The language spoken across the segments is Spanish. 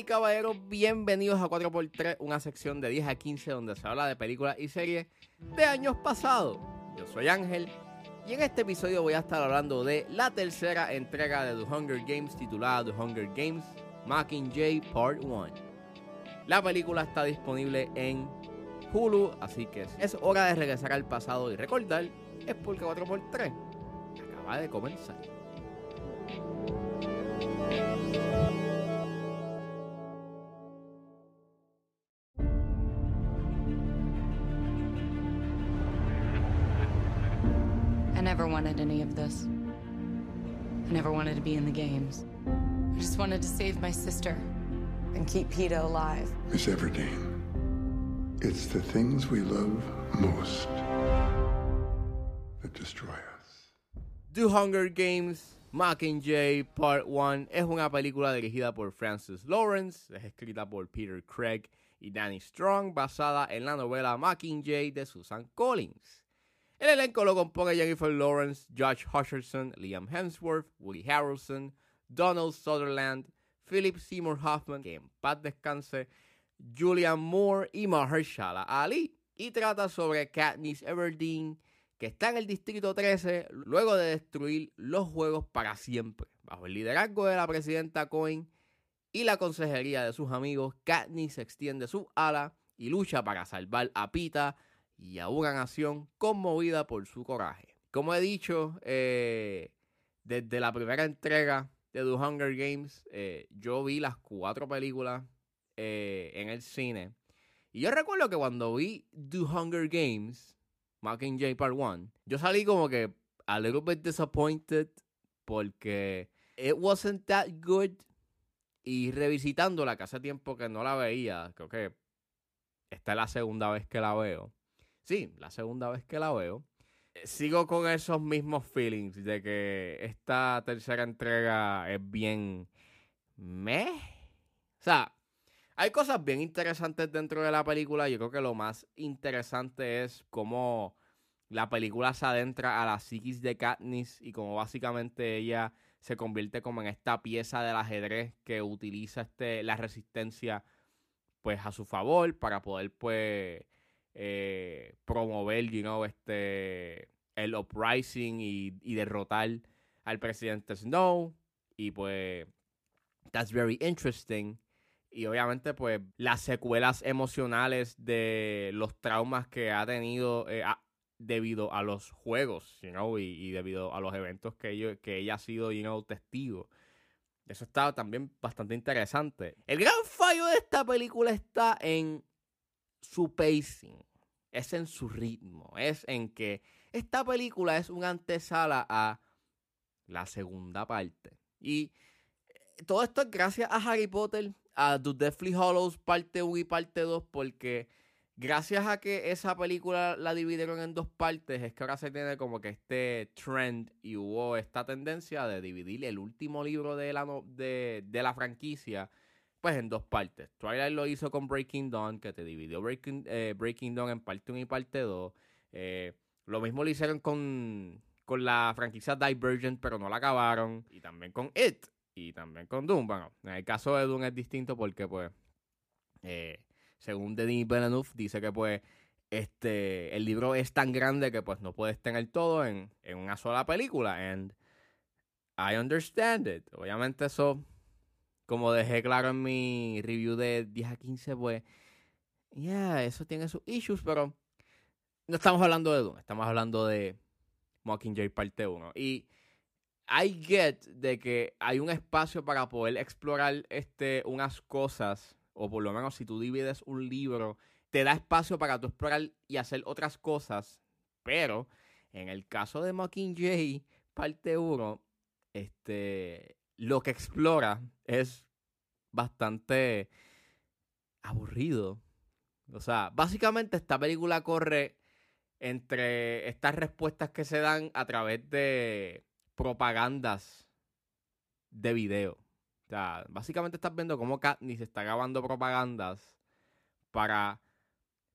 y caballeros, bienvenidos a 4x3, una sección de 10 a 15 donde se habla de películas y series de años pasados. Yo soy Ángel y en este episodio voy a estar hablando de la tercera entrega de The Hunger Games titulada The Hunger Games Mockingjay Part 1. La película está disponible en Hulu, así que es hora de regresar al pasado y recordar, es porque 4x3 acaba de comenzar. I never wanted any of this. I never wanted to be in the games. I just wanted to save my sister and keep PETA alive. Miss Everdeen, it's the things we love most that destroy us. The Hunger Games Mockingjay Part 1 es una película dirigida por Francis Lawrence, es escrita por Peter Craig y Danny Strong, basada en la novela Mockingjay de Susan Collins. El elenco lo compone Jennifer Lawrence, Josh Hutcherson, Liam Hemsworth, Woody Harrelson, Donald Sutherland, Philip Seymour Hoffman, que en paz descanse, Julian Moore y Mahershala Ali. Y trata sobre Katniss Everdeen, que está en el Distrito 13 luego de destruir los juegos para siempre. Bajo el liderazgo de la presidenta Cohen y la consejería de sus amigos, Katniss extiende su ala y lucha para salvar a Pita y a una nación conmovida por su coraje. Como he dicho, eh, desde la primera entrega de The Hunger Games, eh, yo vi las cuatro películas eh, en el cine. Y yo recuerdo que cuando vi The Hunger Games, Mockingjay Part 1, yo salí como que a little bit disappointed porque it wasn't that good. Y revisitándola, que hace tiempo que no la veía, creo que esta es la segunda vez que la veo. Sí, la segunda vez que la veo. Eh, Sigo con esos mismos feelings de que esta tercera entrega es bien meh. O sea, hay cosas bien interesantes dentro de la película. Yo creo que lo más interesante es cómo la película se adentra a la psiquis de Katniss y cómo básicamente ella se convierte como en esta pieza del ajedrez que utiliza este, la resistencia pues a su favor para poder pues eh, promover, you know, este el uprising y, derrotar al presidente Snow y pues that's very interesting y obviamente pues las secuelas emocionales de los traumas que ha tenido eh, debido a los juegos, you know, y, debido a los eventos que, que ella ha sido, you know, testigo. Eso está también bastante interesante. El gran fallo de esta película está en su pacing, es en su ritmo, es en que esta película es una antesala a la segunda parte. Y eh, todo esto es gracias a Harry Potter, a The Deathly Hollows parte 1 y parte 2, porque gracias a que esa película la dividieron en dos partes, es que ahora se tiene como que este trend y hubo esta tendencia de dividir el último libro de la, de, de la franquicia pues en dos partes. Twilight lo hizo con Breaking Dawn, que te dividió Breaking, eh, Breaking Dawn en parte 1 y parte 2. Eh, lo mismo lo hicieron con, con la franquicia Divergent, pero no la acabaron. Y también con It. Y también con Doom. Bueno, en el caso de Doom es distinto porque, pues, eh, según Denis Villeneuve, dice que, pues, este, el libro es tan grande que, pues, no puedes tener todo en, en una sola película. And I understand it. Obviamente eso como dejé claro en mi review de 10 a 15, pues, yeah, eso tiene sus issues, pero no estamos hablando de Doom, estamos hablando de Mockingjay parte 1. Y I get de que hay un espacio para poder explorar este, unas cosas, o por lo menos si tú divides un libro, te da espacio para tú explorar y hacer otras cosas, pero en el caso de Mockingjay parte 1, este, lo que explora es bastante aburrido. O sea, básicamente esta película corre entre estas respuestas que se dan a través de propagandas de video. O sea, básicamente estás viendo cómo Katniss está grabando propagandas para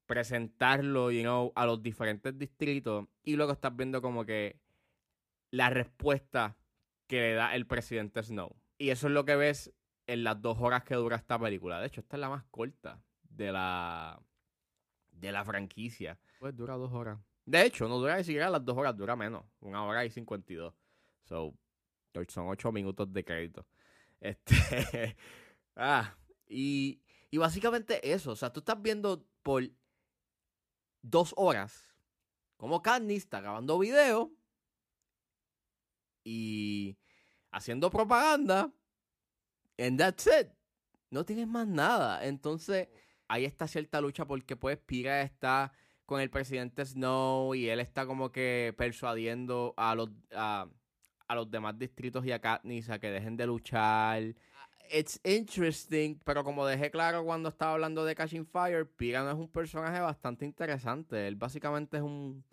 presentarlo, a los diferentes distritos y luego estás viendo como que la respuesta que le da el presidente Snow. Y eso es lo que ves en las dos horas que dura esta película. De hecho, esta es la más corta de la, de la franquicia. Pues dura dos horas. De hecho, no dura ni siquiera las dos horas, dura menos. Una hora y cincuenta y dos. So, son ocho minutos de crédito. Este. ah, y, y básicamente eso. O sea, tú estás viendo por dos horas como Katniss está grabando video y haciendo propaganda. And that's it. No tienes más nada. Entonces, ahí está cierta lucha porque pues Pira está con el presidente Snow y él está como que persuadiendo a los, a, los demás distritos y a Katniss a que dejen de luchar. It's interesting, pero como dejé claro cuando estaba hablando de Catching Fire, Pira no es un personaje bastante interesante. Él básicamente es un...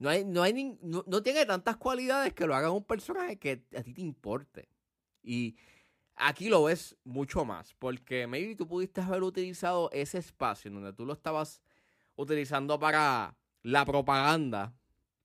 No, hay, no, hay no, tiene tantas cualidades que lo haga un personaje que a ti te importe. Y aquí lo ves mucho más, porque maybe tú pudiste haber utilizado ese espacio en donde tú lo estabas utilizando para la propaganda,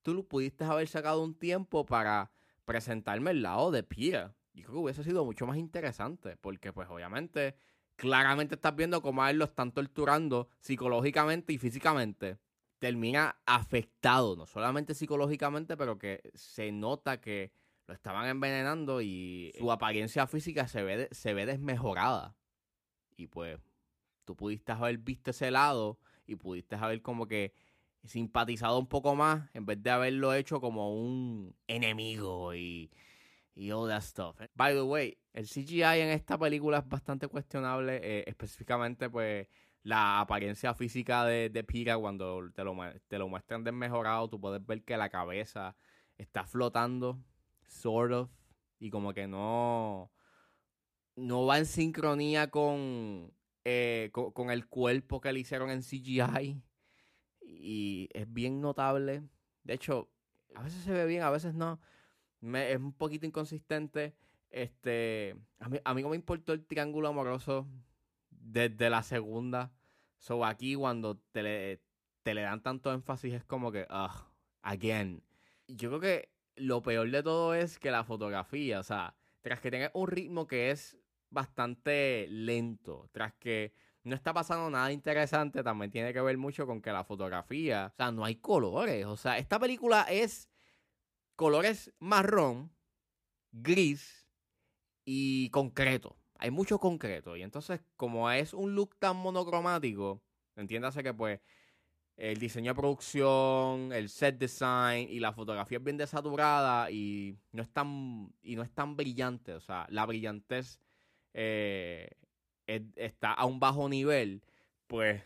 tú pudiste haber sacado un tiempo para presentarme el lado de Pira. Y creo que hubiese sido mucho más interesante, porque pues obviamente, claramente estás viendo cómo a él lo están torturando psicológicamente y físicamente. Termina afectado, no solamente psicológicamente, pero que se nota que lo estaban envenenando y su apariencia física se ve, se ve desmejorada. Y pues tú pudiste haber visto ese lado y pudiste haber como que simpatizado un poco más en vez de haberlo hecho como un enemigo y, y all that stuff. By the way, el CGI en esta película es bastante cuestionable, eh, específicamente pues la apariencia física de, de Pira cuando te lo, te lo muestran desmejorado, tú puedes ver que la cabeza está flotando, sort of, y como que no, no va en sincronía con eh, con, el cuerpo que le hicieron en CGI. Y es bien notable. De hecho, a veces se ve bien, a veces no. es un poquito inconsistente. Este, a mí, a mí no me importó el triángulo amoroso desde la segunda. So aquí cuando te le, te le dan tanto énfasis es como que, ah, again. Yo creo que lo peor de todo es que la fotografía, o sea, tras que tenga un ritmo que es bastante lento. Tras que no está pasando nada interesante, también tiene que ver mucho con que la fotografía, o sea, no hay colores. O sea, esta película es colores marrón, gris y concreto. Hay mucho concreto. Y entonces, como es un look tan monocromático, entiéndase que pues el diseño de producción, el set design y la fotografía es bien desaturada y no es tan, y no es tan brillante. O sea, la brillantez eh, está a un bajo nivel, pues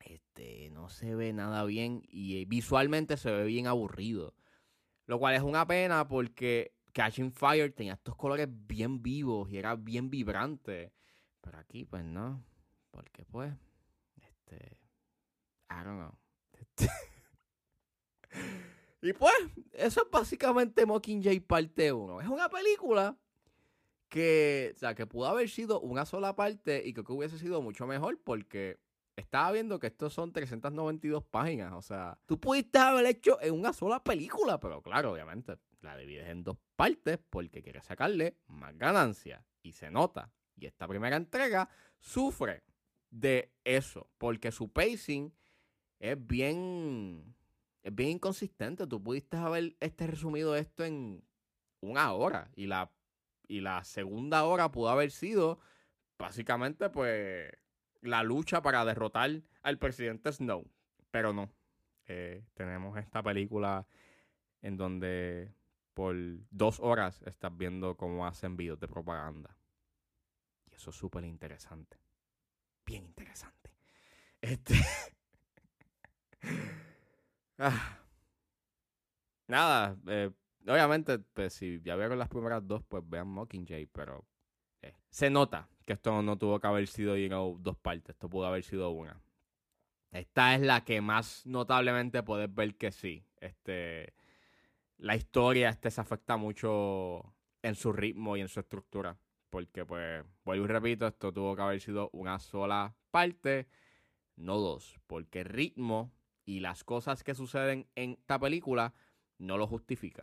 este, no se ve nada bien y visualmente se ve bien aburrido. Lo cual es una pena porque Catching Fire tenía estos colores bien vivos y era bien vibrante. Pero aquí, pues no. Porque, pues, este. I don't know. y pues, eso es básicamente Mockingjay parte 1. Es una película que, o sea, que pudo haber sido una sola parte y creo que hubiese sido mucho mejor porque estaba viendo que estos son 392 páginas. O sea, tú pudiste haber hecho en una sola película, pero claro, obviamente la divides en dos partes porque quieres sacarle más ganancia y se nota. Y esta primera entrega sufre de eso porque su pacing es bien, es bien inconsistente. Tú pudiste haber este resumido esto en una hora y la y la segunda hora pudo haber sido básicamente pues la lucha para derrotar al presidente Snow. Pero no. Eh, tenemos esta película en donde por dos horas estás viendo cómo hacen videos de propaganda. Y eso es súper interesante. Bien interesante. Este. ah. Nada, eh, obviamente, pues si ya vieron las primeras dos, pues vean Mockingjay, pero eh, se nota esto no tuvo que haber sido dos partes, esto pudo haber sido una. Esta es la que más notablemente puedes ver que sí. Este, la historia este se afecta mucho en su ritmo y en su estructura. Porque, pues, vuelvo y repito, esto tuvo que haber sido una sola parte, no dos. Porque el ritmo y las cosas que suceden en esta película no lo justifica.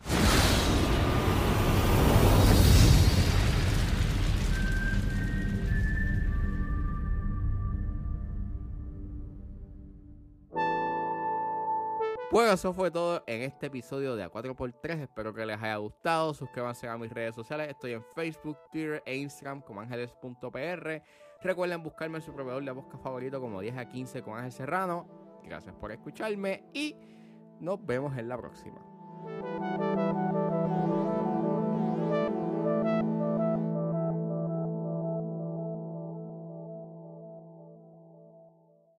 Pues eso fue todo en este episodio de A4x3. Espero que les haya gustado. Suscríbanse a mis redes sociales. Estoy en Facebook, Twitter e Instagram como ángeles.pr. Recuerden buscarme en su proveedor de podcast favorito como 10 a 15 con Ángel Serrano. Gracias por escucharme y nos vemos en la próxima.